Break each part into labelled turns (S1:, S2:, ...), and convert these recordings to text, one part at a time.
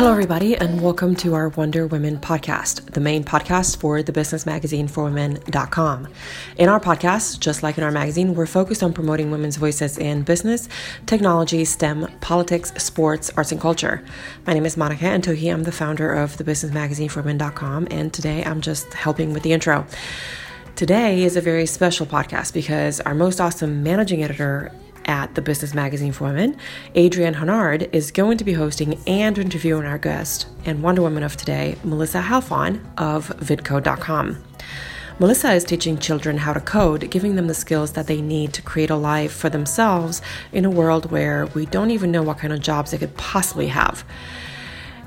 S1: Hello, everybody, and welcome to our Wonder Women podcast, the main podcast for the business magazine for women.com. In our podcast, just like in our magazine, we're focused on promoting women's voices in business, technology, STEM, politics, sports, arts, and culture. My name is Monica Antohi. I'm the founder of the business magazine for women.com, and today I'm just helping with the intro. Today is a very special podcast because our most awesome managing editor at the Business Magazine for Women, Adrienne Hennard, is going to be hosting and interviewing our guest and Wonder Woman of today, Melissa Halfon of vidcode.com. Melissa is teaching children how to code, giving them the skills that they need to create a life for themselves in a world where we don't even know what kind of jobs they could possibly have.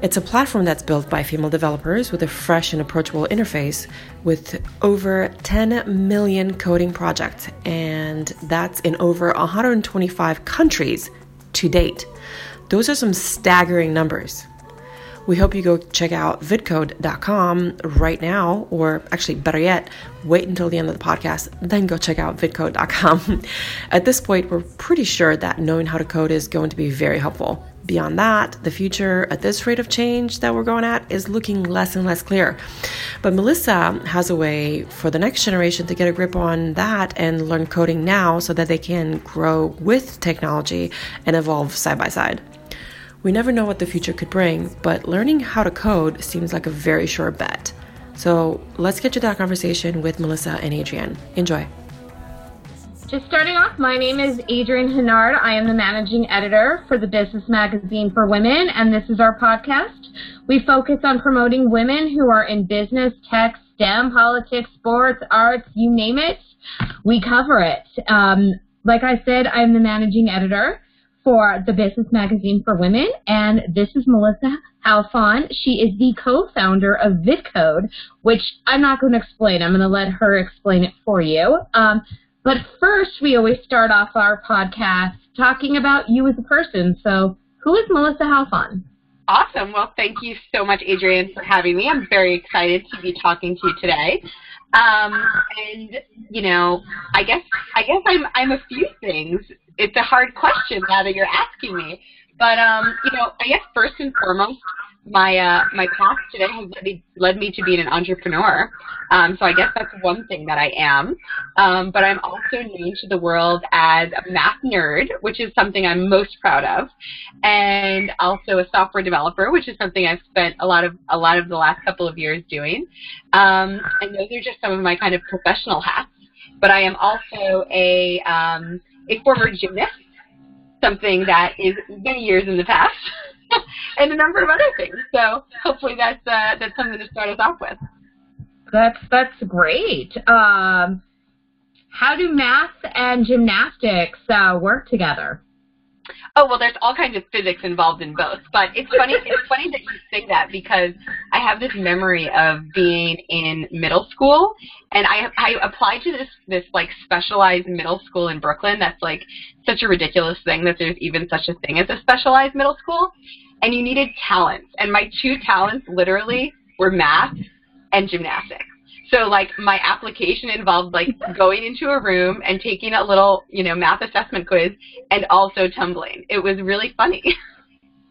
S1: It's a platform that's built by female developers with a fresh and approachable interface with over 10 million coding projects, and that's in over 125 countries to date. Those are some staggering numbers. We hope you go check out vidcode.com right now, or actually, better yet, wait until the end of the podcast, then go check out vidcode.com. At this point, we're pretty sure that knowing how to code is going to be very helpful. Beyond that, the future at this rate of change that we're going at is looking less and less clear. But Melissa has a way for the next generation to get a grip on that and learn coding now so that they can grow with technology and evolve side by side. We never know what the future could bring, but learning how to code seems like a very sure bet. So let's get to that conversation with Melissa and Adrienne. Enjoy.
S2: Just starting off, my name is Adrienne Hennard. I am the managing editor for the Business Magazine for Women, and this is our podcast. We focus on promoting women who are in business, tech, STEM, politics, sports, arts, you name it. We cover it. Um, like I said, I'm the managing editor for the Business Magazine for Women, and this is Melissa Halfon. She is the co-founder of VidCode, which I'm not going to explain. I'm going to let her explain it for you. Um, but first, we always start off our podcast talking about you as a person. So, who is Melissa Halfon?
S3: Awesome. Well, thank you so much, Adrienne, for having me. I'm very excited to be talking to you today. Um, and you know, I guess I guess I'm I'm a few things. It's a hard question now that you're asking me. But um, you know, I guess first and foremost, my uh, my path today has led me, led me to being an entrepreneur. Um, so I guess that's one thing that I am. Um, but I'm also known to the world as a math nerd, which is something I'm most proud of, and also a software developer, which is something I've spent a lot of a lot of the last couple of years doing. Um, and those are just some of my kind of professional hats. But I am also a um, a former gymnast, something that is many years in the past. and a number of other things. So hopefully that's uh, that's something to start us off with.
S2: That's that's great. Um, how do math and gymnastics uh, work together?
S3: Oh well, there's all kinds of physics involved in both. But it's funny. it's funny that you say that because I have this memory of being in middle school, and I I applied to this this like specialized middle school in Brooklyn. That's like such a ridiculous thing that there's even such a thing as a specialized middle school, and you needed talents. And my two talents literally were math and gymnastics. So like my application involved like going into a room and taking a little, you know, math assessment quiz and also tumbling. It was really funny.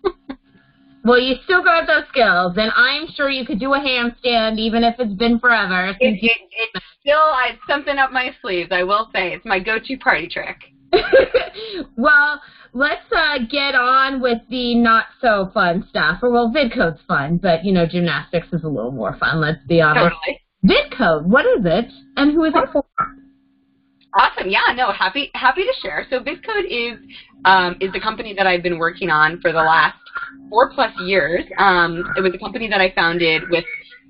S2: well, you still got those skills, and I'm sure you could do a handstand even if it's been forever.
S3: It, it, it's still it's something up my sleeves. I will say it's my go-to party trick.
S2: well, let's uh, get on with the not so fun stuff. Or well, VidCode's fun, but you know, gymnastics is a little more fun. Let's be honest.
S3: Totally.
S2: VidCode, what is it, and who is it for?
S3: Awesome. Yeah, no, happy happy to share. So VidCode is um, is the company that I've been working on for the last four plus years. Um, it was a company that I founded with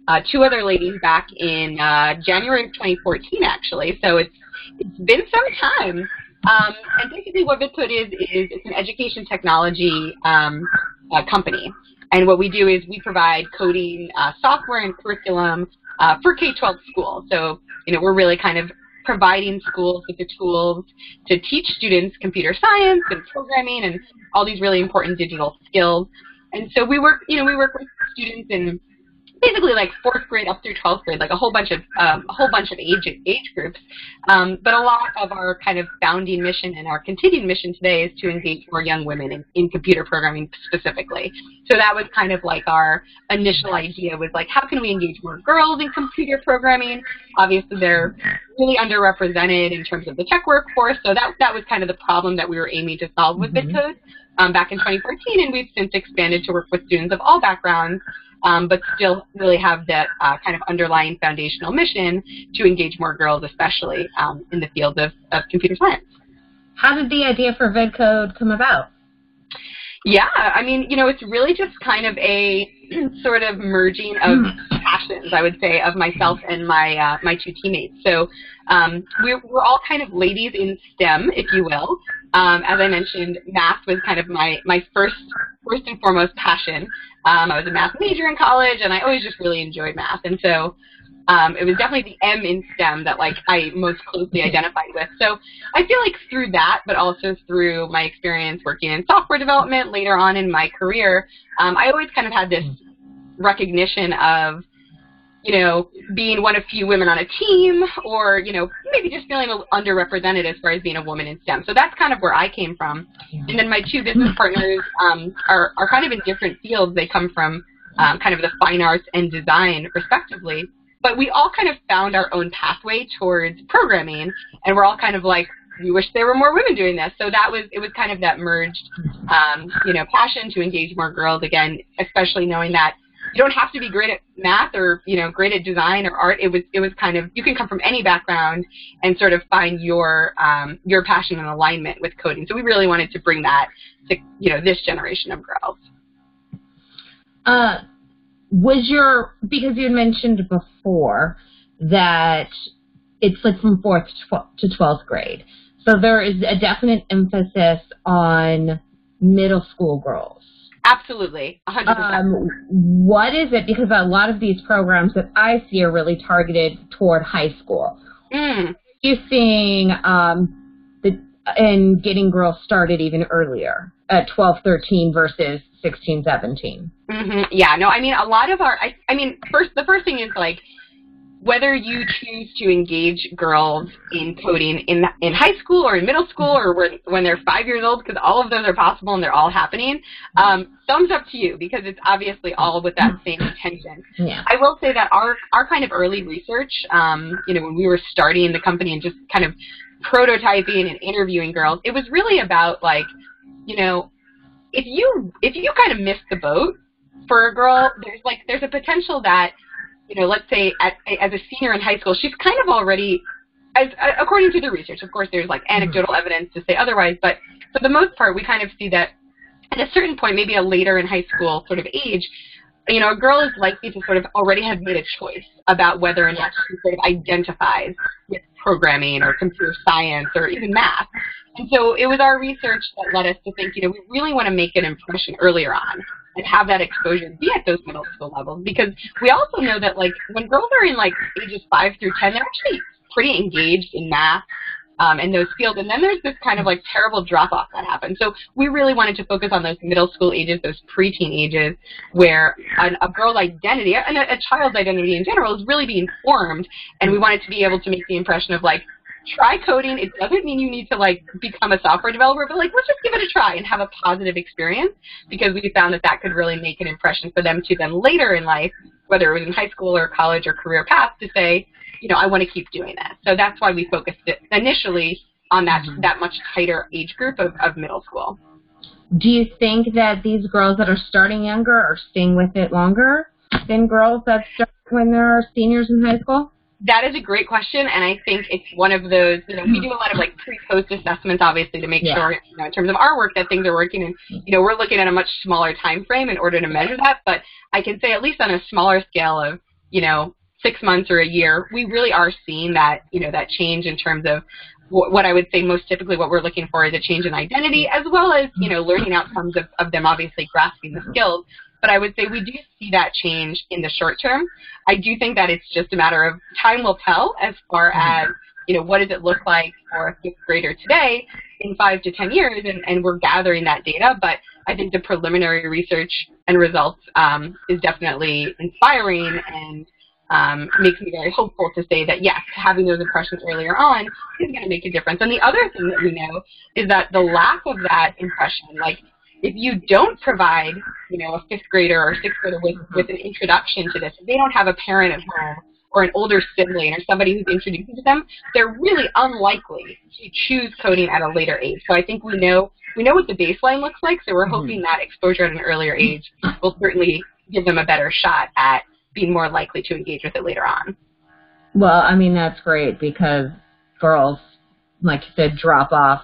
S3: uh, two other ladies back in uh, January of 2014, actually. So it's it's been some time. Um, and basically, what VidCode is is it's an education technology um, uh, company. And what we do is we provide coding uh, software and curriculum uh, for K-12 schools. So, you know, we're really kind of providing schools with the tools to teach students computer science and programming and all these really important digital skills. And so we work, you know, we work with students in basically like fourth grade up through 12th grade, like a whole bunch of um, a whole bunch of age age groups. Um, but a lot of our kind of founding mission and our continued mission today is to engage more young women in, in computer programming specifically. So that was kind of like our initial idea was like, how can we engage more girls in computer programming? Obviously, they're really underrepresented in terms of the tech workforce. So that that was kind of the problem that we were aiming to solve with mm-hmm. VidCode um, back in 2014, and we've since expanded to work with students of all backgrounds um, but still really have that uh, kind of underlying foundational mission to engage more girls, especially um, in the field of, of computer science.
S2: How did the idea for VidCode come about?
S3: Yeah, I mean, you know, it's really just kind of a sort of merging of passions, I would say, of myself and my uh, my two teammates. So um, we're, we're all kind of ladies in STEM, if you will. Um, as I mentioned, math was kind of my my first first and foremost passion. Um, I was a math major in college, and I always just really enjoyed math, and so um, it was definitely the M in STEM that like I most closely identified with. So I feel like through that, but also through my experience working in software development later on in my career, um, I always kind of had this recognition of you know, being one of few women on a team, or you know, maybe just feeling underrepresented as far as being a woman in STEM. So that's kind of where I came from. And then my two business partners um, are are kind of in different fields. They come from um, kind of the fine arts and design, respectively. But we all kind of found our own pathway towards programming, and we're all kind of like, we wish there were more women doing this. So that was it was kind of that merged, um, you know, passion to engage more girls again, especially knowing that you don't have to be great at math or you know great at design or art. It was it was kind of you can come from any background and sort of find your um, your passion and alignment with coding. So we really wanted to bring that to you know this generation of girls.
S2: Uh, was your because you had mentioned before that it's like from fourth to twelfth grade, so there is a definite emphasis on middle school girls.
S3: Absolutely, 100%. Um,
S2: what is it? Because a lot of these programs that I see are really targeted toward high school.
S3: Mm.
S2: You seeing um, the and getting girls started even earlier at 12, 13 versus 16, 17.
S3: Mm-hmm. Yeah, no, I mean a lot of our. I, I mean, first the first thing is like whether you choose to engage girls in coding in in high school or in middle school or when, when they're five years old, because all of those are possible and they're all happening, um, thumbs up to you because it's obviously all with that same intention.
S2: Yeah.
S3: I will say that our our kind of early research, um, you know, when we were starting the company and just kind of prototyping and interviewing girls, it was really about like, you know, if you if you kind of miss the boat for a girl, there's like there's a potential that you know, let's say at, as a senior in high school, she's kind of already, as uh, according to the research, of course, there's like anecdotal evidence to say otherwise, but for the most part, we kind of see that at a certain point, maybe a later in high school sort of age, you know, a girl is likely to sort of already have made a choice about whether or not she sort of identifies with programming or computer science or even math. And so it was our research that led us to think, you know, we really want to make an impression earlier on and have that exposure be at those middle school levels because we also know that like when girls are in like ages five through ten, they're actually pretty engaged in math um, in those fields. And then there's this kind of like terrible drop off that happens. So we really wanted to focus on those middle school ages, those preteen ages, where an, a girl's identity and a, a child's identity in general is really being formed. And we wanted to be able to make the impression of like, try coding. It doesn't mean you need to like become a software developer, but like let's just give it a try and have a positive experience because we found that that could really make an impression for them to then later in life, whether it was in high school or college or career path, to say, you know, I want to keep doing this. So that's why we focused it initially on that mm-hmm. that much tighter age group of, of middle school.
S2: Do you think that these girls that are starting younger are staying with it longer than girls that start when they're seniors in high school?
S3: That is a great question, and I think it's one of those. You know, we do a lot of like pre-post assessments, obviously, to make yeah. sure, you know, in terms of our work, that things are working. And mm-hmm. you know, we're looking at a much smaller time frame in order to measure that. But I can say, at least on a smaller scale of, you know, six months or a year, we really are seeing that, you know, that change in terms of what I would say most typically what we're looking for is a change in identity as well as, you know, mm-hmm. learning outcomes of, of them obviously grasping the skills but I would say we do see that change in the short term. I do think that it's just a matter of time will tell as far mm-hmm. as you know, what does it look like for a fifth grader today in five to ten years? And, and we're gathering that data, but I think the preliminary research and results um, is definitely inspiring and um, makes me very hopeful to say that yes, having those impressions earlier on is going to make a difference. And the other thing that we know is that the lack of that impression, like if you don't provide, you know, a fifth grader or sixth grader with, with an introduction to this, if they don't have a parent at home or an older sibling or somebody who's introducing to them, they're really unlikely to choose coding at a later age. So I think we know we know what the baseline looks like, so we're hoping mm-hmm. that exposure at an earlier age will certainly give them a better shot at being more likely to engage with it later on.
S2: Well, I mean that's great because girls, like you said, drop off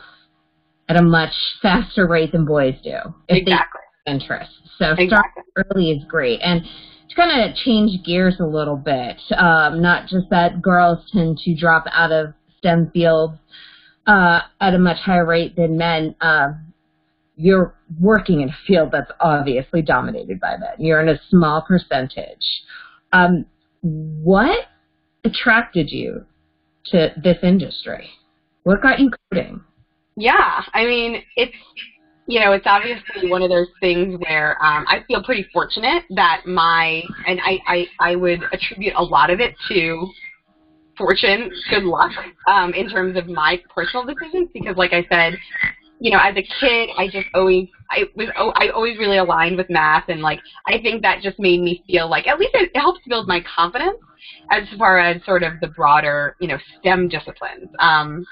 S2: at a much faster rate than boys do.
S3: If exactly.
S2: They interest. So exactly. starting early is great. And to kind of change gears a little bit, um, not just that girls tend to drop out of STEM fields uh, at a much higher rate than men. Uh, you're working in a field that's obviously dominated by men. You're in a small percentage. Um, what attracted you to this industry? What got you coding?
S3: Yeah, I mean, it's you know, it's obviously one of those things where um, I feel pretty fortunate that my and I, I I would attribute a lot of it to fortune, good luck, um, in terms of my personal decisions because, like I said, you know, as a kid, I just always I was oh, I always really aligned with math, and like I think that just made me feel like at least it, it helps build my confidence as far as sort of the broader you know STEM disciplines. Um,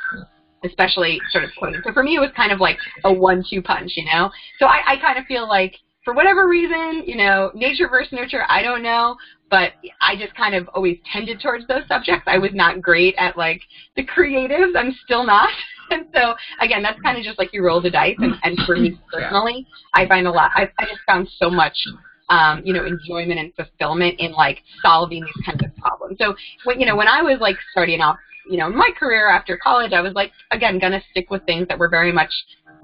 S3: especially sort of coding. So for me, it was kind of like a one-two punch, you know. So I, I kind of feel like for whatever reason, you know, nature versus nurture, I don't know, but I just kind of always tended towards those subjects. I was not great at like the creatives. I'm still not. And so again, that's kind of just like you roll the dice. And, and for me personally, I find a lot. I, I just found so much um, you know, enjoyment and fulfillment in like solving these kinds of problems. So when you know, when I was like starting off you know, my career after college, I was like, again, gonna stick with things that were very much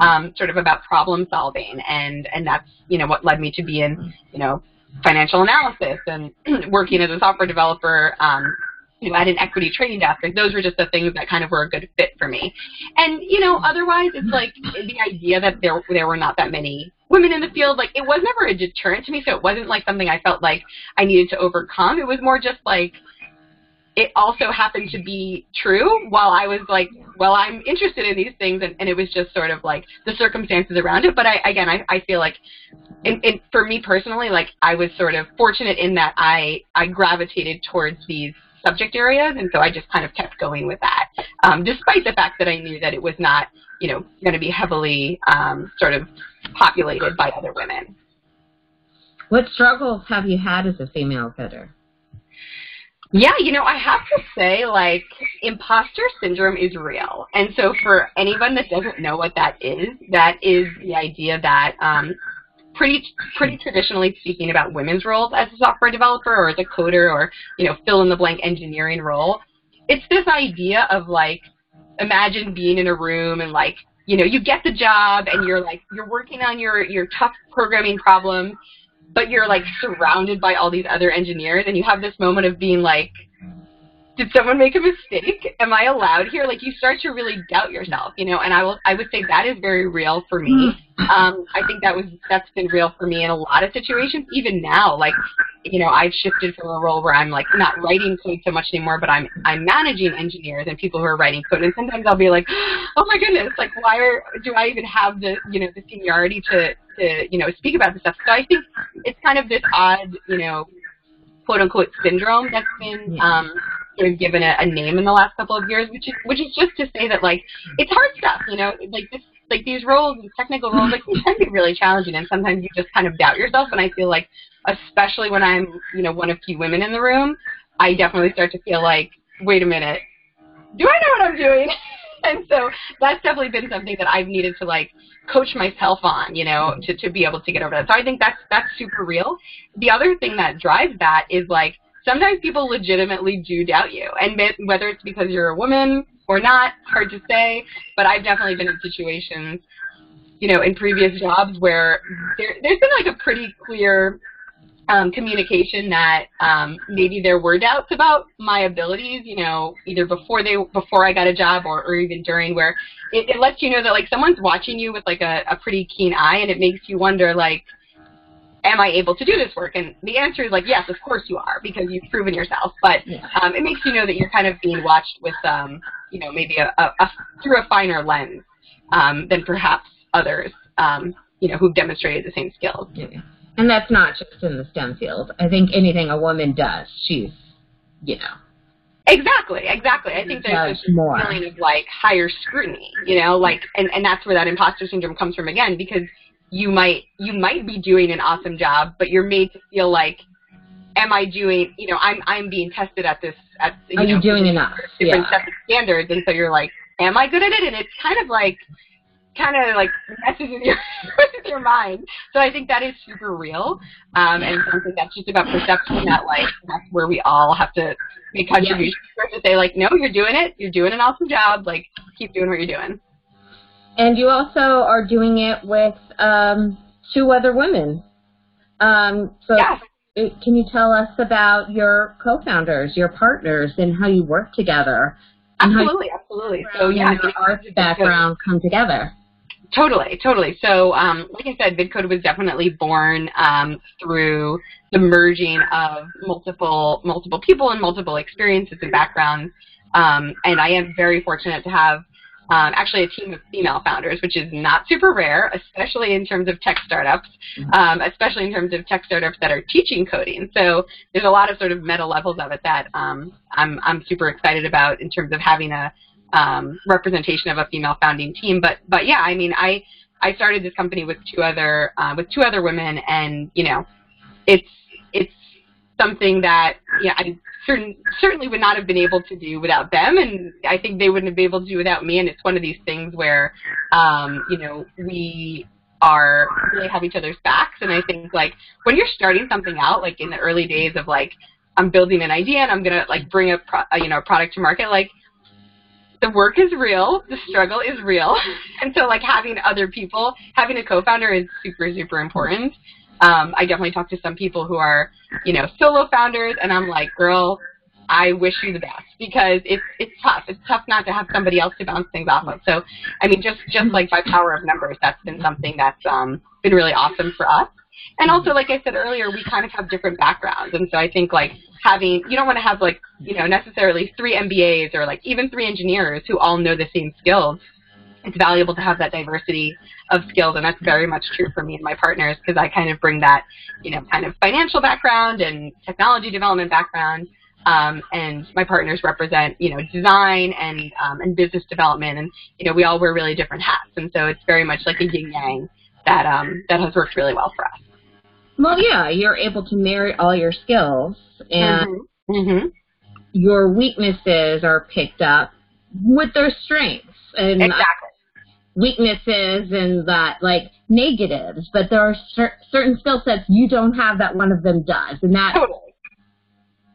S3: um, sort of about problem solving, and and that's you know what led me to be in you know financial analysis and working as a software developer. Um, you know, at an equity trading desk. Like those were just the things that kind of were a good fit for me. And you know, otherwise, it's like the idea that there there were not that many women in the field. Like it was never a deterrent to me. So it wasn't like something I felt like I needed to overcome. It was more just like it also happened to be true while I was like, well, I'm interested in these things, and, and it was just sort of like the circumstances around it. But I, again, I, I feel like, in, in, for me personally, like I was sort of fortunate in that I, I gravitated towards these subject areas, and so I just kind of kept going with that, um, despite the fact that I knew that it was not, you know, going to be heavily um, sort of populated by other women.
S2: What struggles have you had as a female coder?
S3: Yeah, you know, I have to say, like, imposter syndrome is real. And so for anyone that doesn't know what that is, that is the idea that um, pretty pretty traditionally speaking about women's roles as a software developer or as a coder or, you know, fill in the blank engineering role, it's this idea of like imagine being in a room and like, you know, you get the job and you're like you're working on your your tough programming problems but you're like surrounded by all these other engineers and you have this moment of being like did someone make a mistake? Am i allowed here? Like you start to really doubt yourself you know and i will i would say that is very real for me. Um i think that was that's been real for me in a lot of situations. Even now like you know i've shifted from a role where i'm like not writing code so much anymore but i'm i'm managing engineers and people who are writing code and sometimes i'll be like oh my goodness like why are do i even have the you know the seniority to to you know speak about this stuff so i think it's kind of this odd you know quote unquote syndrome that's been um sort of given a, a name in the last couple of years, which is which is just to say that like it's hard stuff, you know, like this like these roles, these technical roles, like they can be really challenging, and sometimes you just kind of doubt yourself. And I feel like, especially when I'm you know one of few women in the room, I definitely start to feel like, wait a minute, do I know what I'm doing? and so that's definitely been something that I've needed to like coach myself on, you know, mm-hmm. to, to be able to get over that. So I think that's that's super real. The other thing that drives that is like sometimes people legitimately do doubt you, and whether it's because you're a woman or not, hard to say. But I've definitely been in situations, you know, in previous jobs where there, there's been like a pretty clear um, communication that um, maybe there were doubts about my abilities, you know, either before they before I got a job or, or even during, where it, it lets you know that like someone's watching you with like a, a pretty keen eye, and it makes you wonder like, am I able to do this work? And the answer is like, yes, of course you are, because you've proven yourself. But um, it makes you know that you're kind of being watched with, um, you know, maybe a, a, a through a finer lens um, than perhaps others, um, you know, who've demonstrated the same skills.
S2: Yeah. And that's not just in the STEM field. I think anything a woman does, she's, you know.
S3: Exactly, exactly. I think there's this
S2: more.
S3: feeling of like higher scrutiny, you know, like, and, and that's where that imposter syndrome comes from again, because you might you might be doing an awesome job, but you're made to feel like, am I doing? You know, I'm I'm being tested at this at you
S2: Are
S3: know
S2: you doing enough?
S3: different
S2: Yeah.
S3: standards, and so you're like, am I good at it? And it's kind of like kind of like messes with your with your mind. So I think that is super real, um, and something that's just about perception. That like that's where we all have to make contributions to say like, no, you're doing it. You're doing an awesome job. Like, keep doing what you're doing.
S2: And you also are doing it with um, two other women. Um, so
S3: Yeah.
S2: can you tell us about your co-founders, your partners, and how you work together?
S3: Absolutely, absolutely. So yeah, I
S2: and
S3: mean,
S2: arts background come together.
S3: Totally, totally. So, um, like I said, VidCode was definitely born um, through the merging of multiple multiple people and multiple experiences and backgrounds. Um, and I am very fortunate to have um, actually a team of female founders, which is not super rare, especially in terms of tech startups, um, especially in terms of tech startups that are teaching coding. So there's a lot of sort of meta levels of it that um, I'm I'm super excited about in terms of having a um, representation of a female founding team. But but yeah, I mean, I I started this company with two other uh, with two other women, and you know, it's it's something that yeah, I certain certainly would not have been able to do without them, and I think they wouldn't have been able to do without me. And it's one of these things where um, you know we are really have each other's backs, and I think like when you're starting something out, like in the early days of like I'm building an idea and I'm gonna like bring a pro- uh, you know a product to market, like the work is real, the struggle is real, and so like having other people, having a co-founder is super super important. Um, I definitely talk to some people who are you know solo founders, and I'm like, girl, I wish you the best because it's it's tough. It's tough not to have somebody else to bounce things off of. So I mean, just just like by power of numbers, that's been something that's um, been really awesome for us. And also, like I said earlier, we kind of have different backgrounds, and so I think like having you don't want to have like you know necessarily three MBAs or like even three engineers who all know the same skills. It's valuable to have that diversity of skills, and that's very much true for me and my partners because I kind of bring that you know kind of financial background and technology development background. Um, and my partners represent, you know, design and um, and business development, and you know, we all wear really different hats, and so it's very much like a yin yang that um, that has worked really well for us.
S2: Well, yeah, you're able to marry all your skills, and
S3: hmm
S2: your weaknesses are picked up with their strengths. And
S3: Exactly.
S2: weaknesses and that like negatives, but there are cer- certain skill sets you don't have that one of them does, and that
S3: Totally.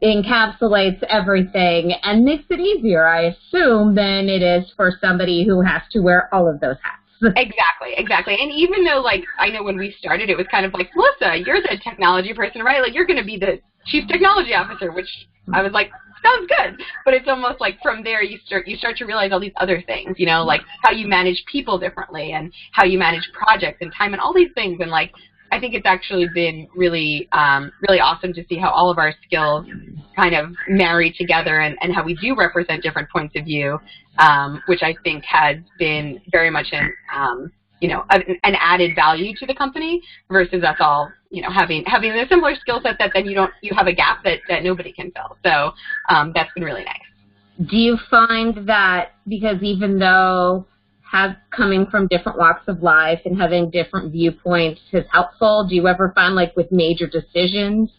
S2: encapsulates everything and makes it easier, I assume, than it is for somebody who has to wear all of those hats.
S3: Exactly, exactly. And even though, like, I know when we started, it was kind of like, Melissa, you're the technology person, right? Like, you're going to be the chief technology officer, which I was like, sounds good. But it's almost like from there you start you start to realize all these other things, you know, like how you manage people differently and how you manage projects and time and all these things. And like, I think it's actually been really, um, really awesome to see how all of our skills kind of marry together and, and how we do represent different points of view, um, which I think has been very much an, um, you know, an, an added value to the company versus us all, you know, having having a similar skill set that then you don't you have a gap that, that nobody can fill. So um, that's been really nice.
S2: Do you find that because even though have coming from different walks of life and having different viewpoints is helpful, do you ever find like with major decisions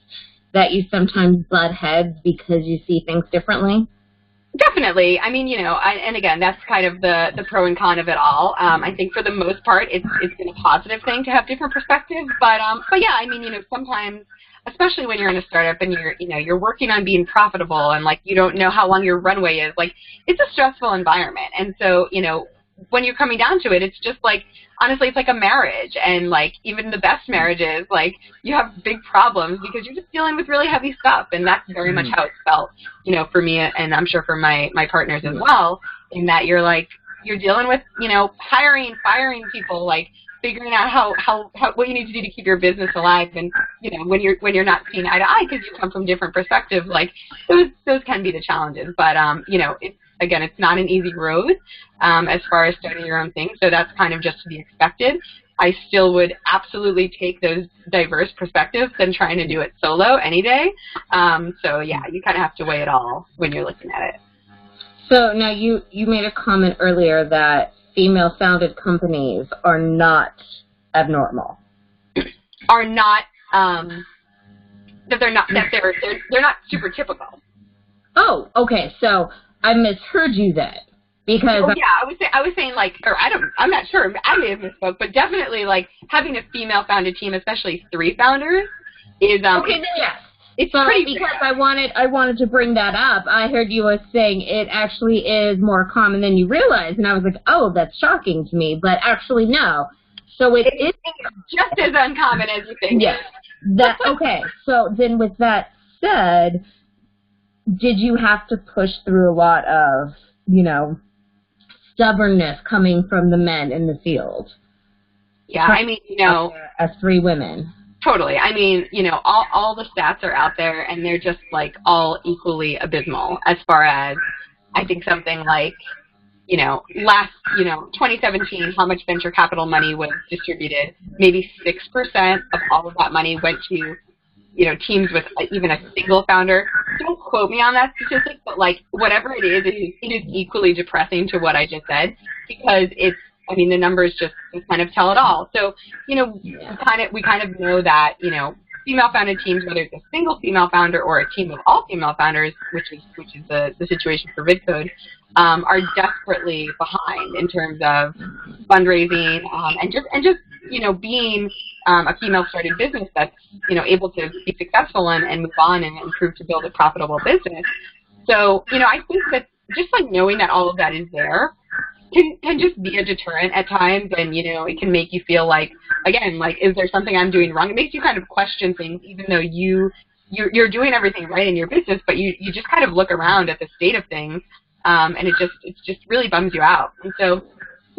S2: that you sometimes butt heads because you see things differently?
S3: Definitely. I mean, you know, I, and again, that's kind of the the pro and con of it all. Um, I think for the most part, it's it's been a positive thing to have different perspectives. But um, but yeah, I mean, you know, sometimes, especially when you're in a startup and you're you know you're working on being profitable and like you don't know how long your runway is, like it's a stressful environment. And so you know, when you're coming down to it, it's just like honestly, it's like a marriage, and like even the best marriages, like you have big problems because you're just dealing with really heavy stuff, and that's very much how it felt, you know, for me, and I'm sure for my my partners as well, in that you're like you're dealing with, you know, hiring, firing people, like figuring out how, how, how what you need to do to keep your business alive. And you know when you're when you're not seeing eye to eye because you come from different perspectives like those those can be the challenges. But um you know it's again it's not an easy road um as far as starting your own thing so that's kind of just to be expected I still would absolutely take those diverse perspectives than trying to do it solo any day um so yeah you kind of have to weigh it all when you're looking at it
S2: So now you you made a comment earlier that female founded companies are not abnormal.
S3: are not um that they're not that they're they're, they're not super typical
S2: Oh, okay. So I misheard you then because
S3: Oh, yeah, I was I was saying like, or I don't, I'm not sure. I may have misspoke, but definitely like having a female-founded team, especially three founders, is um,
S2: okay, then yes.
S3: it's
S2: So
S3: pretty
S2: because
S3: rare.
S2: I wanted I wanted to bring that up, I heard you was saying it actually is more common than you realize, and I was like, oh, that's shocking to me, but actually no. So it is
S3: It's just as uncommon as you think.
S2: Yes. That okay. So then, with that said, did you have to push through a lot of you know stubbornness coming from the men in the field
S3: Yeah, I mean, you know,
S2: as three women?
S3: totally. I mean, you know, all all the stats are out there, and they're just like all equally abysmal as far as I think something like. You know, last, you know, 2017, how much venture capital money was distributed? Maybe 6% of all of that money went to you know, teams with even a single founder. Don't quote me on that statistic, but like whatever it is, it is, it is equally depressing to what I just said because it's. I mean, the numbers just kind of tell it all. So, you know, we kind of we kind of know that you know, female-founded teams, whether it's a single female founder or a team of all female founders, which is which is the the situation for VidCode, um, are desperately behind in terms of fundraising um, and just and just you know being um, a female-started business that's you know able to be successful and, and move on and improve to build a profitable business. So you know I think that just like knowing that all of that is there can can just be a deterrent at times, and you know it can make you feel like again like is there something I'm doing wrong? It makes you kind of question things, even though you you're, you're doing everything right in your business, but you you just kind of look around at the state of things, um, and it just it just really bums you out. And so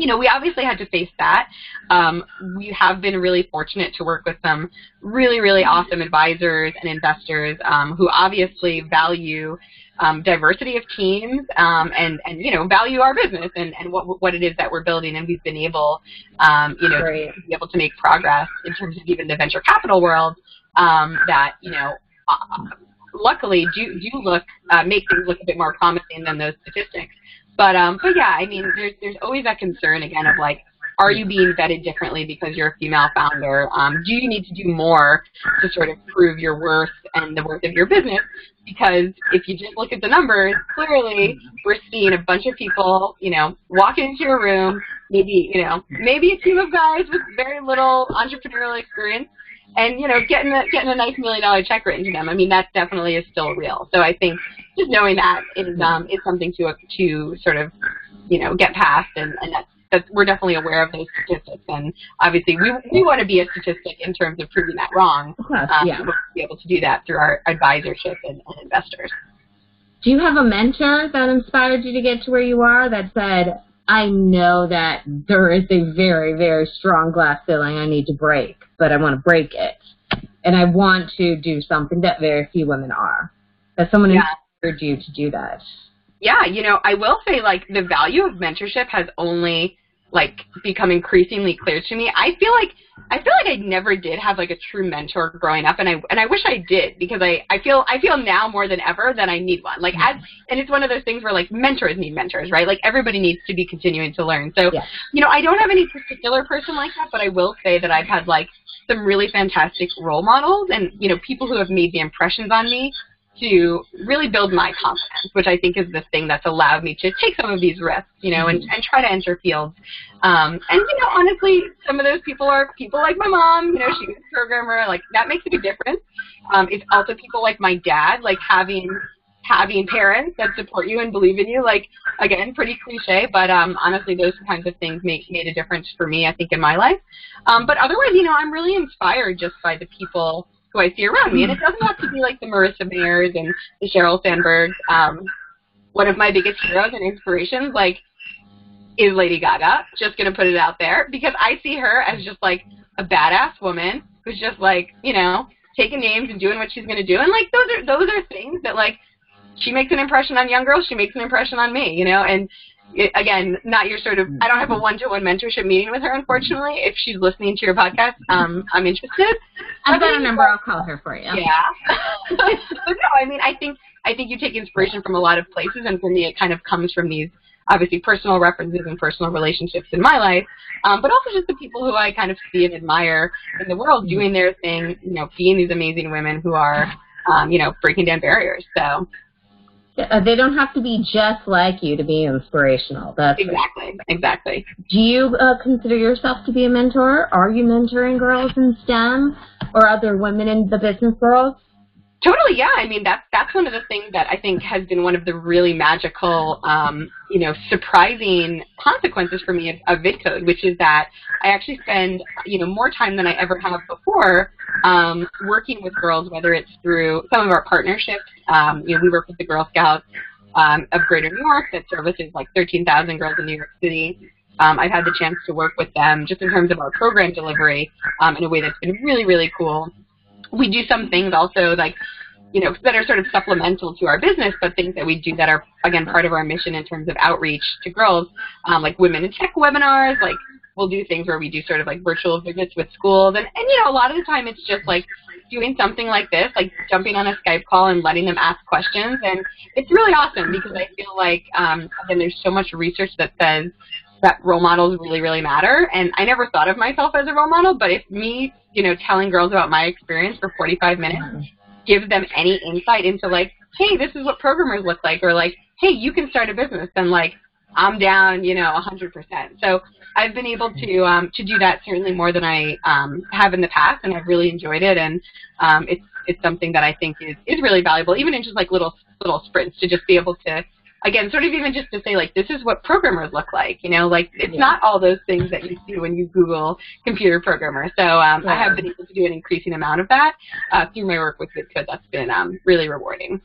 S3: you know, we obviously had to face that. Um, we have been really fortunate to work with some really, really awesome advisors and investors um, who obviously value um, diversity of teams um, and, and, you know, value our business and, and what, what it is that we're building. And we've been able, um, you know, to be able to make progress in terms of even the venture capital world um, that, you know, uh, luckily do, do look, uh, make things look a bit more promising than those statistics. But um, but yeah, I mean, there's there's always that concern again of like, are you being vetted differently because you're a female founder? Um, do you need to do more to sort of prove your worth and the worth of your business? Because if you just look at the numbers, clearly we're seeing a bunch of people, you know, walk into your room, maybe you know, maybe a team of guys with very little entrepreneurial experience, and you know, getting a getting a nice million dollar check written to them. I mean, that definitely is still real. So I think just knowing that is um is something to to sort of you know get past, and and that's that we're definitely aware of those statistics, and obviously we we want to be a statistic in terms of proving that wrong.
S2: Of course,
S3: Um,
S2: yeah.
S3: We'll be able to do that through our advisorship and, and investors.
S2: Do you have a mentor that inspired you to get to where you are that said, I know that there is a very, very strong glass ceiling I need to break, but I want to break it. And I want to do something that very few women are. That someone
S3: Yeah.
S2: Inspired you to do that.
S3: Yeah, you know, I will say like the value of mentorship has only like become increasingly clear to me. I feel like I feel like I never did have like a true mentor growing up and I and I wish I did because I I feel I feel now more than ever that I need one. Like as and it's one of those things where like mentors need mentors, right? Like everybody needs to be continuing to learn. So,
S2: Yeah.
S3: you know, I don't have any particular person like that, but I will say that I've had like some really fantastic role models and, you know, people who have made the impressions on me to really build my confidence, which I think is the thing that's allowed me to take some of these risks, you know, and, and try to enter fields. Um, and, you know, honestly, some of those people are people like my mom, you know, she was a programmer, like that makes a big difference. Um, it's also people like my dad, like having having parents that support you and believe in you. Like again, pretty cliche, but um, honestly, those kinds of things make made a difference for me. I think in my life. Um, but otherwise, you know, I'm really inspired just by the people who I see around me, and it doesn't have to be like the Marissa Mayers and the Sheryl Sandberg. Um, one of my biggest heroes and inspirations, like, is Lady Gaga. Just gonna put it out there because I see her as just like a badass woman who's just like, you know, taking names and doing what she's gonna do, and like those are those are things that like she makes an impression on young girls, she makes an impression on me, you know, and again, not your sort of. I don't have a one-to-one mentorship meeting with her, unfortunately. If she's listening to your podcast, um, I'm interested.
S2: I've got a number. I'll call her for you.
S3: Yeah. but no, I mean, I think I think you take inspiration from a lot of places, and for me, it kind of comes from these obviously personal references and personal relationships in my life, um, but also just the people who I kind of see and admire in the world doing their thing, you know, being these amazing women who are, um, you know, breaking down barriers. So
S2: they don't have to be just like you to be inspirational. That's
S3: exactly, exactly.
S2: Do you uh, consider yourself to be a mentor? Are you mentoring girls in STEM or other women in the business world?
S3: Totally, yeah. I mean, that's that's one of the things that I think has been one of the really magical, um, you know, surprising consequences for me of, of VidCode, which is that I actually spend, you know, more time than I ever have before um, working with girls, whether it's through some of our partnerships. Um, you know, we work with the Girl Scouts um, of Greater New York that services like 13,000 girls in New York City. Um, I've had the chance to work with them just in terms of our program delivery um, in a way that's been really, really cool we do some things also like you know that are sort of supplemental to our business but things that we do that are again part of our mission in terms of outreach to girls um, like women in tech webinars like we'll do things where we do sort of like virtual visits with schools. And, and you know a lot of the time it's just like doing something like this like jumping on a skype call and letting them ask questions. And it's really awesome because i feel like um, again there's so much research that says that role models really, really matter. And I never thought of myself as a role model, but if me, you know, telling girls about my experience for 45 minutes gives them any insight into like, hey, this is what programmers look like, or like, hey, you can start a business, then like, I'm down, you know, 100%. So I've been able to um, to do that certainly more than I um, have in the past, and I've really enjoyed it. And um, it's it's something that I think is is really valuable, even in just like little little sprints, to just be able to again, sort of even just to say like this is what programmers look like, you know, like it's yeah. not all those things that you see when you Google computer programmer. So um, yeah. I have been able to do an increasing amount of that uh, through my work with VidCode. That's been um, really rewarding.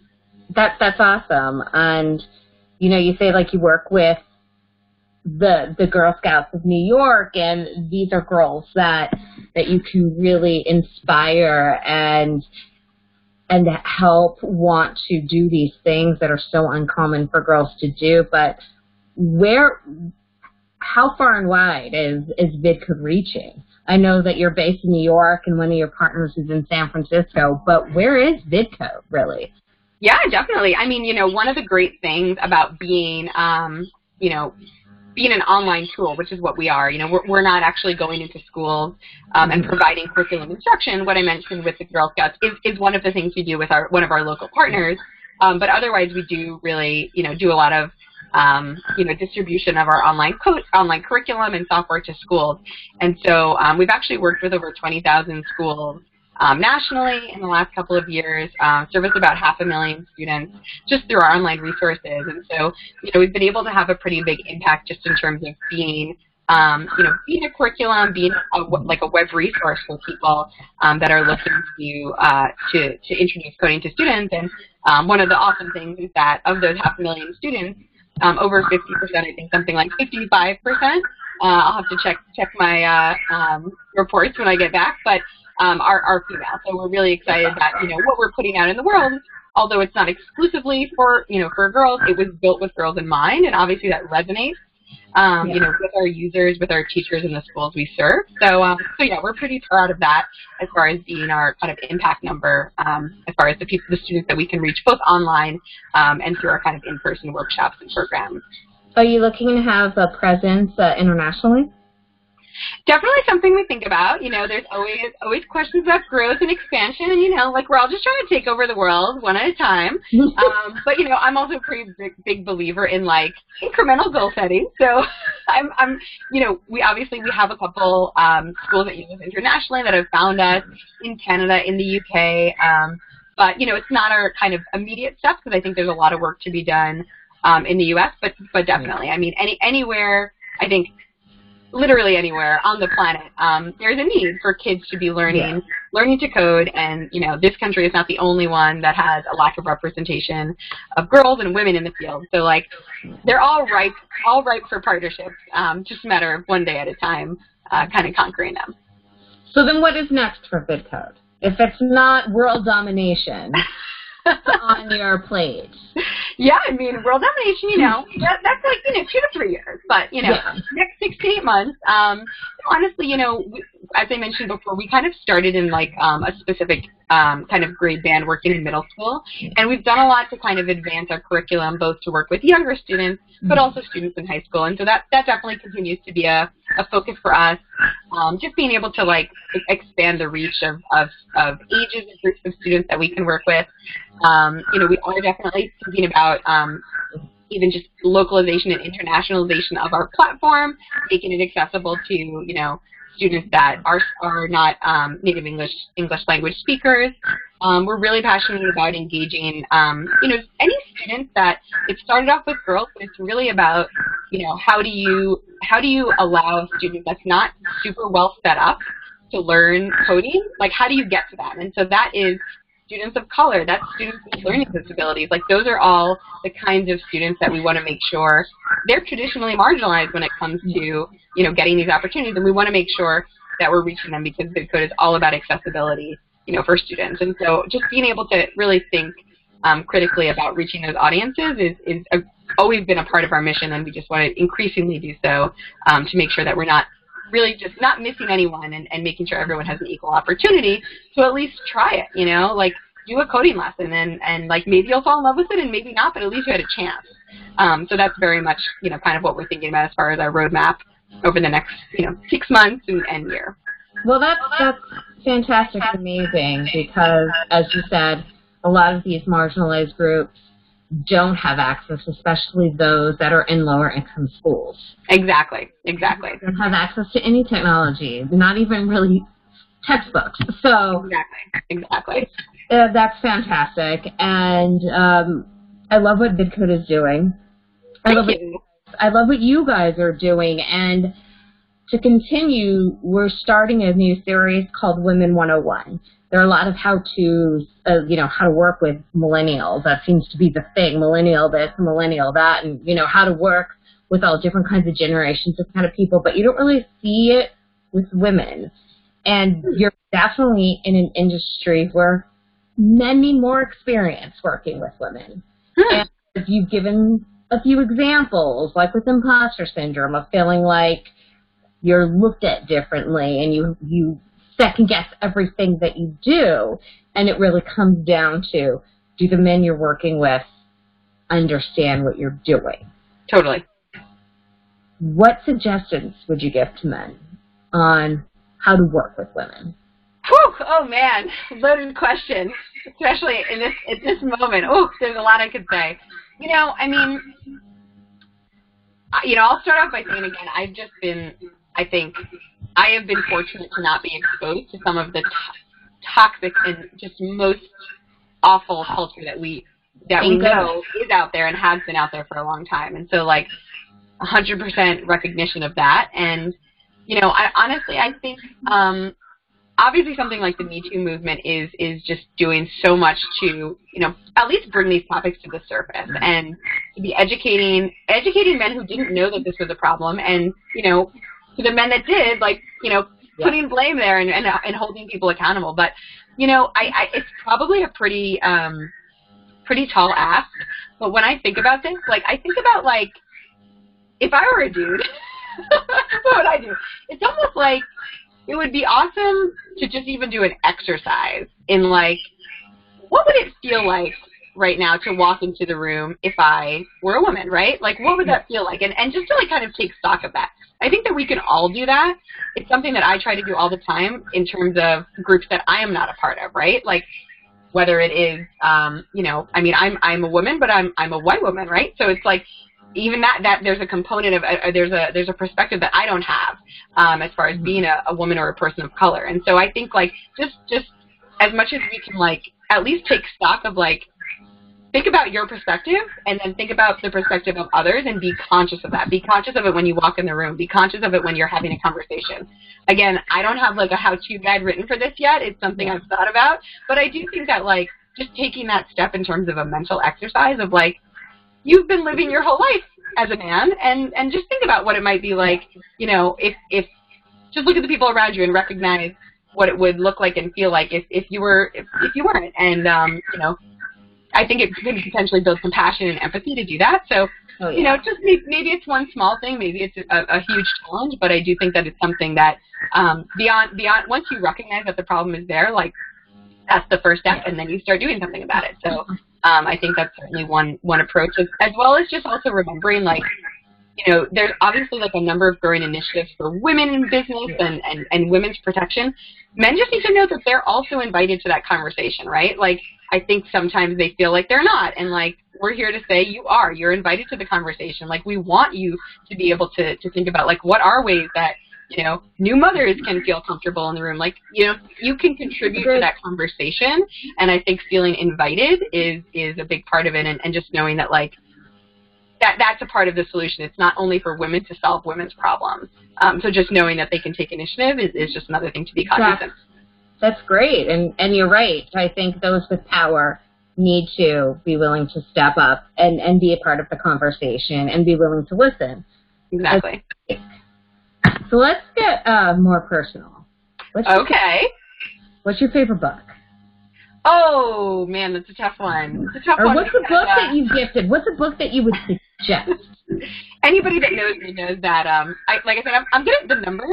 S2: That that's awesome. And you know, you say like you work with the the Girl Scouts of New York, and these are girls that that you can really inspire and and that help want to do these things that are so uncommon for girls to do. But where, how far and wide is is VidCode reaching? I know that you're based in New York and one of your partners is in San Francisco, but where is VidCode really?
S3: Yeah, definitely. I mean, you know, one of the great things about being, um, you know, being an online tool, which is what we are. You know, we're, we're not actually going into schools um, and providing curriculum instruction. What I mentioned with the Girl Scouts is, is one of the things we do with our one of our local partners. Um, but otherwise, we do really, you know, do a lot of, um, you know, distribution of our online co- online curriculum and software to schools. And so um, we've actually worked with over 20,000 schools um, nationally in the last couple of years, um, service about half a million students just through our online resources. And so, you know, we've been able to have a pretty big impact just in terms of being, um, you know, being a curriculum, being a, like a web resource for people um, that are looking to, uh, to to introduce coding to students. And um, one of the awesome things is that of those half a million students, um, over 50%, I think something like 55%. Uh, I'll have to check check my uh, um, reports when I get back, but um, are, are female. So we're really excited that you know what we're putting out in the world, although it's not exclusively for you know for girls, it was built with girls in mind, and obviously that resonates. Um, yeah. You know, with our users, with our teachers in the schools we serve. So, um, so yeah, we're pretty proud of that as far as being our kind of impact number, um, as far as the people, the students that we can reach both online um, and through our kind of in-person workshops and programs.
S2: Are you looking to have a presence uh, internationally?
S3: Definitely something we think about. You know, there's always always questions about growth and expansion, and you know, like we're all just trying to take over the world one at a time. um, but you know, I'm also a pretty big, big believer in like incremental goal setting. So I'm, I'm, you know, we obviously we have a couple um, schools that use us internationally that have found us in Canada, in the UK. Um, but you know, it's not our kind of immediate steps because I think there's a lot of work to be done um, in the U.S. But but definitely, I mean, any anywhere I think literally anywhere on the planet, um, there's a need for kids to be learning
S2: Yeah.
S3: learning to code. And you know, this country is not the only one that has a lack of representation of girls and women in the field. So like, they're all ripe, all ripe for partnerships. Um, just a matter of one day at a time, uh, kind of conquering them.
S2: So then what is next for VidCode? If it's not world domination on your plate.
S3: yeah, I mean, world domination, you know, that, that's like, you know, two to three years. But, you know,
S2: Yeah.
S3: next six to eight months, um, honestly, you know, we, as I mentioned before, we kind of started in like um, a specific um, kind of grade band working in middle school. And we've done a lot to kind of advance our curriculum, both to work with younger students, but also students in high school. And so that, that definitely continues to be a, a focus for us. Um, just being able to like expand the reach of, of, of ages and groups of students that we can work with. Um, you know, we are definitely thinking about um, even just localization and internationalization of our platform, making it accessible to you know students that are are not um, native English English language speakers. Um, we're really passionate about engaging um, you know any students that it started off with girls, but it's really about you know how do you how do you allow a student that's not super well set up to learn coding? Like how do you get to them? And so that is students of color, that's students with learning disabilities. Like those are all the kinds of students that we want to make sure they're traditionally marginalized when it comes to, you know, getting these opportunities and we want to make sure that we're reaching them because VidCode is all about accessibility, you know, for students. And so just being able to really think um, critically about reaching those audiences is, is a, always been a part of our mission and we just want to increasingly do so um, to make sure that we're not really just not missing anyone and, and making sure everyone has an equal opportunity to at least try it, you know, like do a coding lesson and, and like maybe you'll fall in love with it and maybe not, but at least you had a chance. Um, so that's very much, you know, kind of what we're thinking about as far as our roadmap over the next, you know, six months and, and year.
S2: Well, that's that's fantastic, amazing because, as you said, a lot of these marginalized groups don't have access, especially those that are in lower income schools.
S3: Exactly, exactly.
S2: They don't have access to any technology, not even really textbooks. So
S3: Exactly, exactly.
S2: uh, that's fantastic, and um, I love what VidCode is doing. I love
S3: Thank
S2: what. I love what you guys are doing. And to continue, we're starting a new series called Women 101. There are a lot of how to, uh, you know, how to work with millennials. That seems to be the thing, millennial this, millennial that, and, you know, how to work with all different kinds of generations of kind of people. But you don't really see it with women. And you're definitely in an industry where men need more experience working with women.
S3: Hmm.
S2: And you've given a few examples, like with imposter syndrome, of feeling like you're looked at differently and you you second guess everything that you do, and it really comes down to do the men you're working with understand what you're doing?
S3: Totally.
S2: What suggestions would you give to men on how to work with women?
S3: Whew, oh man, loaded question, especially in this at this moment. Oh, there's a lot I could say. You know, I mean, you know, I'll start off by saying again, I've just been, I think, I have been fortunate to not be exposed to some of the to- toxic and just most awful culture that we that we know is out there and has been out there for a long time. And so, like, 100% recognition of that. And you know, I honestly, I think. um obviously something like the Me Too movement is is just doing so much to you know at least bring these topics to the surface and to be educating educating men who didn't know that this was a problem and you know to the men that did like you know
S2: Yeah.
S3: putting blame there and, and and holding people accountable. But you know I, I it's probably a pretty um pretty tall ask. But when I think about this like I think about like if I were a dude what would I do? It's almost like it would be awesome to just even do an exercise in like what would it feel like right now to walk into the room if I were a woman, right? Like what would that feel like? And and just to like kind of take stock of that. I think that we can all do that. It's something that I try to do all the time in terms of groups that I am not a part of, right? Like whether it is um, you know, I mean I'm I'm a woman but I'm I'm a white woman, right? So it's like even that that there's a component of uh, there's a there's a perspective that I don't have um, as far as being a, a woman or a person of color. And so I think like just just as much as we can like at least take stock of like think about your perspective and then think about the perspective of others and be conscious of that. Be conscious of it when you walk in the room. Be conscious of it when you're having a conversation. Again, I don't have like a how-to guide written for this yet. It's something I've thought about, but I do think that like just taking that step in terms of a mental exercise of like you've been living your whole life as a man and and just think about what it might be like, you know, if if just look at the people around you and recognize what it would look like and feel like if if you were if, if you weren't and um, you know, I think it could potentially build compassion and empathy to do that. So,
S2: Oh, yeah.
S3: you know, just maybe, maybe it's one small thing, maybe it's a, a huge challenge, but I do think that it's something that um, beyond beyond once you recognize that the problem is there, like that's the first step, and then you start doing something about it. So, um, I think that's certainly one one approach, as, as well as just also remembering like. You know, there's obviously like a number of growing initiatives for women in business and, and, and women's protection. Men just need to know that they're also invited to that conversation, right? Like, I think sometimes they feel like they're not. And like, we're here to say you are. You're invited to the conversation. Like, we want you to be able to, to think about, like, what are ways that, you know, new mothers can feel comfortable in the room. Like, you know, you can contribute to that conversation. And I think feeling invited is, is a big part of it. And, and just knowing that, like, that that's a part of the solution. It's not only for women to solve women's problems. Um, so just knowing that they can take initiative is, is just another thing to be cognizant.
S2: That's great, and and you're right. I think those with power need to be willing to step up and and be a part of the conversation and be willing to listen.
S3: Exactly.
S2: So let's get uh, more personal. What's your,
S3: Okay.
S2: what's your favorite book?
S3: Oh man, that's a tough one. It's a tough
S2: Or
S3: one.
S2: what's a book that you gifted? What's a book that you would
S3: anybody that knows me knows that um I like I said I'm I'm good at the numbers.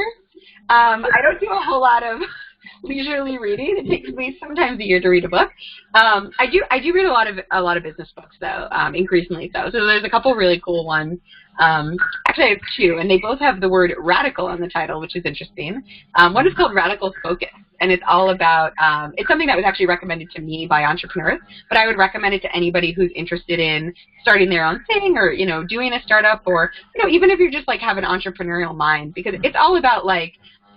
S3: Um I don't do a whole lot of leisurely reading. It takes me sometimes a year to read a book. Um I do I do read a lot of a lot of business books though, um increasingly so. So there's a couple really cool ones. Um actually I have two and they both have the word radical on the title, which is interesting. Um one is called Radical Focus and it's all about um, it's something that was actually recommended to me by entrepreneurs but i would recommend it to anybody who's interested in starting their own thing or you know doing a startup or you know even if you're just like have an entrepreneurial mind because it's all about like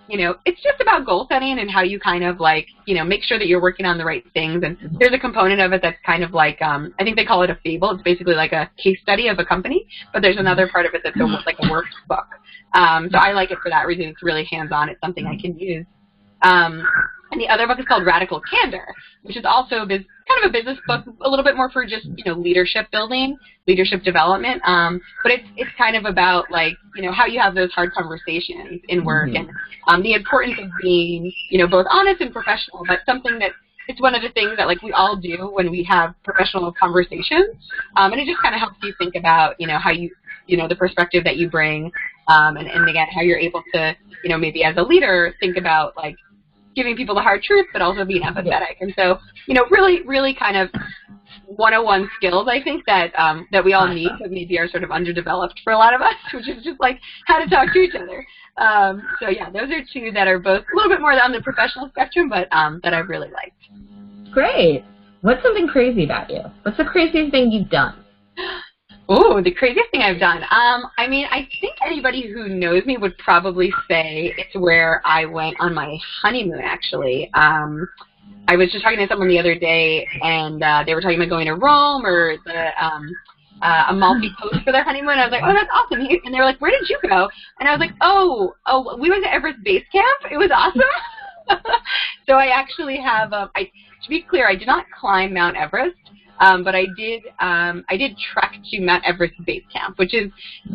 S3: you know it's just about goal setting and how you kind of like you know make sure that you're working on the right things. And there's a component of it that's kind of like um i think they call it a fable. It's basically like a case study of a company but there's another part of it that's almost like a workbook. Um so i like it for that reason. It's really hands on it's something i can use um, and the other book is called Radical Candor, which is also biz- kind of a business book, a little bit more for just you know leadership building, leadership development. Um, but it's it's kind of about like you know how you have those hard conversations in work and um, the importance of being you know both honest and professional. But something that it's one of the things that like we all do when we have professional conversations, um, and it just kind of helps you think about you know how you you know the perspective that you bring, um, and and again how you're able to you know maybe as a leader think about like giving people the hard truth, but also being empathetic. And so, you know, really, really kind of 101 skills I think that um, that we all need, but maybe are sort of underdeveloped for a lot of us, which is just like how to talk to each other. Um, so yeah, those are two that are both a little bit more on the professional spectrum, but um, that I've really liked.
S2: Great. What's something crazy about you? What's the craziest thing you've done?
S3: Ooh, the craziest thing I've done. Um, I mean, I think anybody who knows me would probably say it's where I went on my honeymoon. Actually, um, I was just talking to someone the other day, and uh, they were talking about going to Rome or the um, uh, Amalfi Coast for their honeymoon. I was like, oh, that's awesome. And they were like, where did you go? And I was like, oh, oh, we went to Everest Base Camp. It was awesome. so I actually have. Um, I to be clear, I did not climb Mount Everest. Um, but I did um, I did trek to Mount Everest Base Camp, which is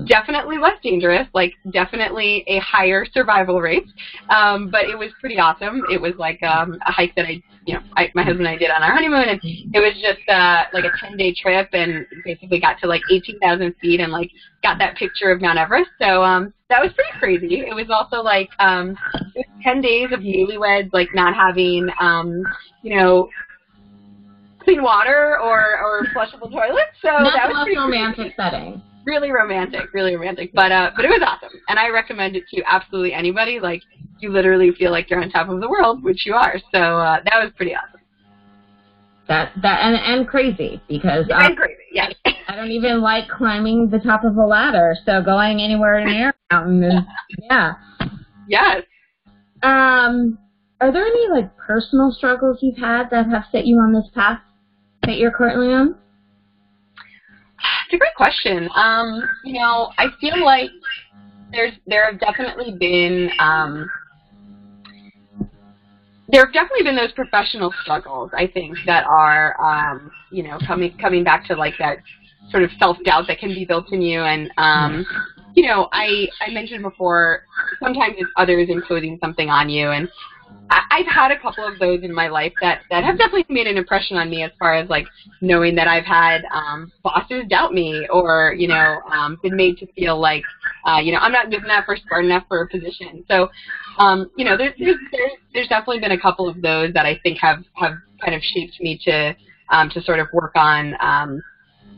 S3: definitely less dangerous, like definitely a higher survival rate. Um, but it was pretty awesome. It was like um, a hike that I, you know, I, my husband and I did on our honeymoon, and it was just uh, like a 10 day trip, and basically got to like 18,000 feet and like got that picture of Mount Everest. So um, that was pretty crazy. It was also like um, it was 10 days of newlyweds, like not having, um, you know, clean water or or flushable toilets. So
S2: Not
S3: that was pretty
S2: romantic setting.
S3: really romantic, really romantic. But uh, but it was awesome, and I recommend it to absolutely anybody. Like you literally feel like you're on top of the world, which you are. So uh, that was pretty awesome.
S2: That that and and crazy because um,
S3: and crazy, yes.
S2: I don't even like climbing the top of a ladder. So going anywhere in near a mountain is yeah.
S3: yes.
S2: Um. are there any like personal struggles you've had that have set you on this path that you're currently on?
S3: It's a great question. Um, you know, I feel like there's there have definitely been um, there have definitely been those professional struggles. I think that are um, you know coming coming back to like that sort of self doubt that can be built in you, and um, you know, I I mentioned before sometimes it's others imposing something on you, and I've had a couple of those in my life that that have definitely made an impression on me as far as like knowing that I've had um, bosses doubt me or you know um, been made to feel like uh, you know I'm not good enough or smart enough for a position. So um, you know there's, there's there's definitely been a couple of those that I think have have kind of shaped me to um, to sort of work on um,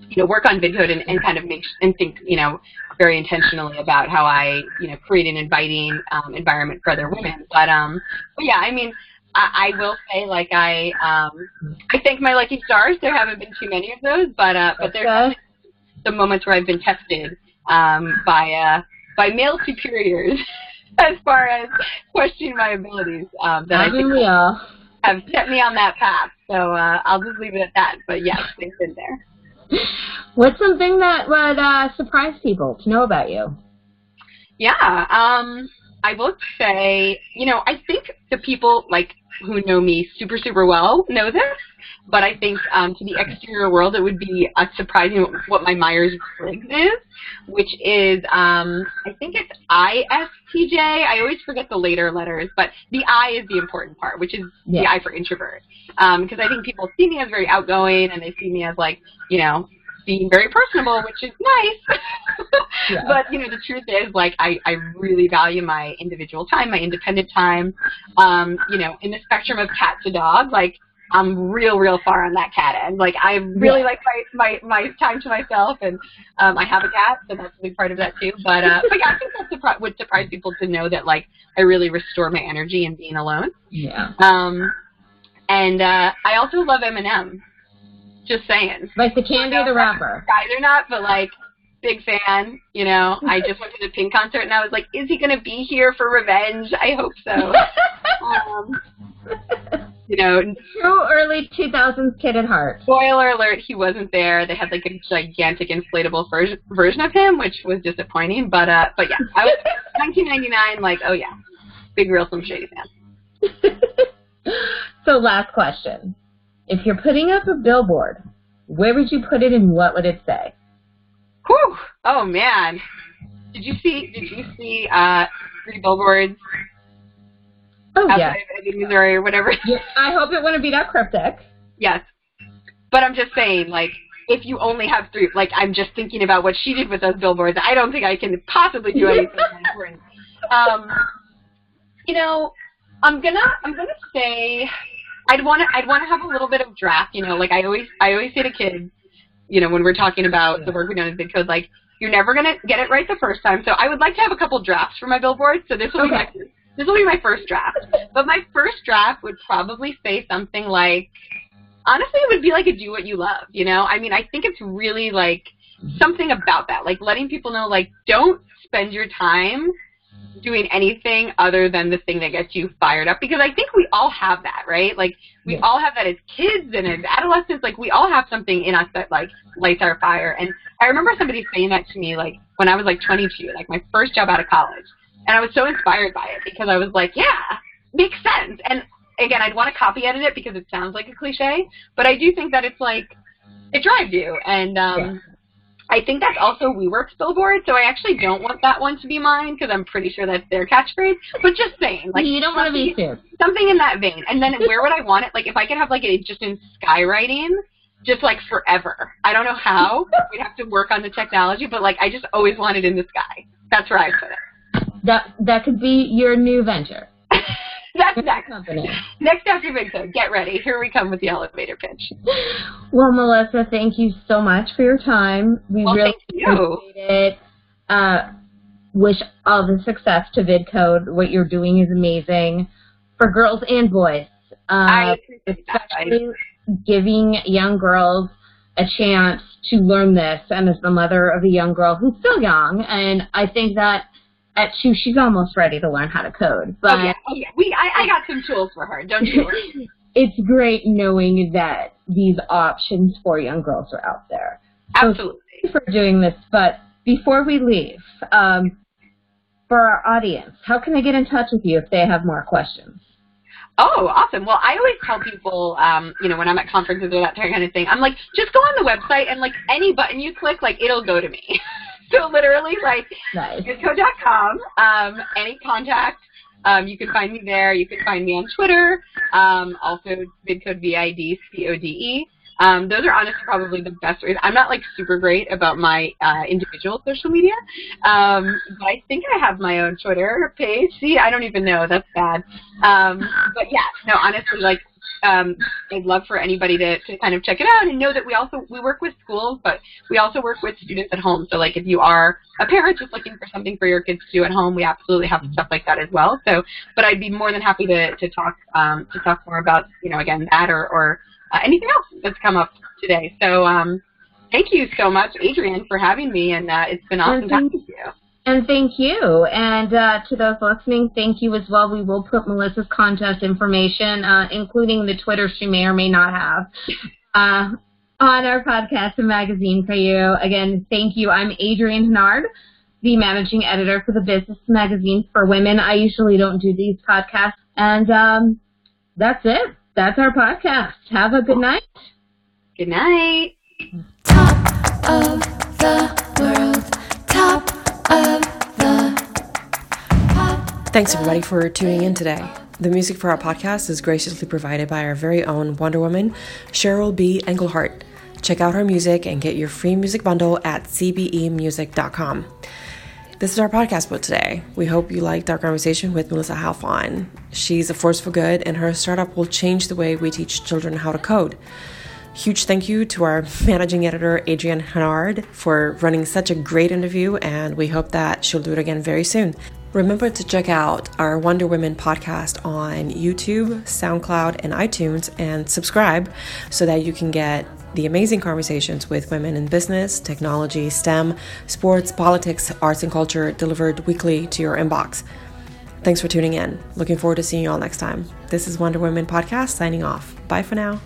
S3: you know work on VidCode and, and kind of make and think you know very intentionally about how I, you know, create an inviting um, environment for other women. But um, but yeah, I mean, I, I will say like I um, I thank my lucky stars. There haven't been too many of those, but uh, but there's the moments where I've been tested um, by uh, by male superiors as far as questioning my abilities. Um, that I, I think
S2: we
S3: have set me on that path. So uh, I'll just leave it at that. But yes, they've been there.
S2: What's something that would uh, surprise people to know about you?
S3: Yeah, um, I will say, you know, I think the people like who know me super super well know this, but I think um, to the exterior world it would be uh, surprising what my Myers Briggs is, which is um, I think it's ISTJ. I always forget the later letters, but the I is the important part, which is yeah. the I for introvert. Because um, I think people see me as very outgoing and they see me as like you know being very personable, which is nice. yeah. But you know, the truth is, like, I I really value my individual time, my independent time. Um, you know, in the spectrum of cat to dog, like. I'm real, real far on that cat end. Like I really yeah. like my, my my time to myself, and um, I have a cat, so that's a big part of that too. But uh, but yeah, I think that would surprise people to know that like I really restore my energy in being alone.
S2: Yeah.
S3: Um, and uh, I also love Eminem. Just saying.
S2: Like the candy or the rapper?
S3: Either not, but like big fan. You know, I just went to the Pink concert and I was like, is he gonna be here for revenge? I hope so. um, you know,
S2: true early 2000s kid at heart.
S3: Spoiler alert: he wasn't there. They had like a gigantic inflatable version version of him, which was disappointing. But uh, but yeah, I was 1999. Like, oh yeah, big Real Slim Shady fan.
S2: so last question. If you're putting up a billboard, where would you put it and what would it say?
S3: Whew. Oh man. Did you see did you see uh three billboards
S2: oh, outside
S3: yeah. of Missouri or whatever?
S2: Yeah, I hope it wouldn't be that cryptic.
S3: Yes. But I'm just saying, like, if you only have three like I'm just thinking about what she did with those billboards, I don't think I can possibly do anything important. Um you know, I'm gonna I'm gonna say I'd want to I'd want to have a little bit of draft. You know, like I always I always say to kids, you know, when we're talking about yeah. the work we do in VidCode, like you're never gonna get it right the first time. So I would like to have a couple drafts for my billboard. So this will okay. be my this will be my first draft. But my first draft would probably say something like, honestly, it would be like a do what you love. You know, I mean, I think it's really like something about that, like letting people know, like don't spend your time doing anything other than the thing that gets you fired up because I think we all have that, right? Like we yeah. all have that as kids and as adolescents. Like we all have something in us that like lights our fire. And I remember somebody saying that to me like when I was like 22, like my first job out of college, and I was so inspired by it because I was like, yeah, makes sense. And again, I'd want to copy edit it because it sounds like a cliche, but I do think that it's like it drives you and um yeah. I think that's also WeWork's billboard, so I actually don't want that one to be mine because I'm pretty sure that's their catchphrase. But just saying, like
S2: you don't want to be.
S3: Something in that vein. And then where would I want it? Like if I could have like it just in skywriting, just like forever. I don't know how. We'd have to work on the technology, but like I just always want it in the sky. That's where I put it.
S2: That that could be your new venture.
S3: That's next. Company. Next after VidCode, get ready. Here we come with the elevator pitch.
S2: Well, Melissa, thank you so much for your time. We
S3: well,
S2: really
S3: appreciate
S2: it. Uh, wish all the success to VidCode. What you're doing is amazing for girls and boys.
S3: Uh,
S2: especially giving young girls a chance to learn this and as the mother of a young girl who's still young and I think that at two, she's almost ready to learn how to code. But
S3: oh yeah, oh yeah. We I, I got some tools for her. Don't you worry.
S2: it's great knowing that these options for young girls are out there.
S3: Absolutely.
S2: So for doing this, but before we leave, um, for our audience, how can they get in touch with you if they have more questions?
S3: Oh, awesome. Well, I always tell people, um, you know, when I'm at conferences or that kind of thing, I'm like, just go on the website and like any button you click, like it'll go to me. so literally, like,
S2: nice.
S3: Vidcode.com, um, any contact, um, you can find me there. You can find me on Twitter, um, also Bidcode V-I-D-C-O-D-E. Um, those are honestly probably the best ways. I'm not like super great about my uh, individual social media, um, but I think I have my own Twitter page. See, I don't even know. That's bad. Um, but yeah, no, honestly, like um, I'd love for anybody to, to kind of check it out and know that we also we work with schools, but we also work with students at home. So like if you are a parent just looking for something for your kids to do at home, we absolutely have stuff like that as well. So, but I'd be more than happy to to talk um, to talk more about you know again that or or uh, anything else that's come up today. So um, thank you so much, Adrienne, for having me, and uh, it's been awesome talking to you.
S2: And thank you. And uh, to those listening, thank you as well. We will put Melissa's contest information, uh, including the Twitter she may or may not have, uh, on our podcast and magazine for you. Again, thank you. I'm Adrienne Henard, the managing editor for the Business Magazine for Women. I usually don't do these podcasts. And um, that's it. That's our podcast. Have a good night.
S3: Good night.
S4: Top of the world. Top
S1: Thanks, everybody, for tuning in today. The music for our podcast is graciously provided by our very own Wonder Woman, Cheryl B. Engelhardt. Check out her music and get your free music bundle at cbemusic.com. This is our podcast for today. We hope you liked our conversation with Melissa Halfon. She's a force for good, and her startup will change the way we teach children how to code. Huge thank you to our managing editor, Adrienne Henard, for running such a great interview, and we hope that she'll do it again very soon. Remember to check out our Wonder Women podcast on YouTube, SoundCloud, and iTunes, and subscribe so that you can get the amazing conversations with women in business, technology, STEM, sports, politics, arts, and culture delivered weekly to your inbox. Thanks for tuning in. Looking forward to seeing you all next time. This is Wonder Women Podcast signing off. Bye for now.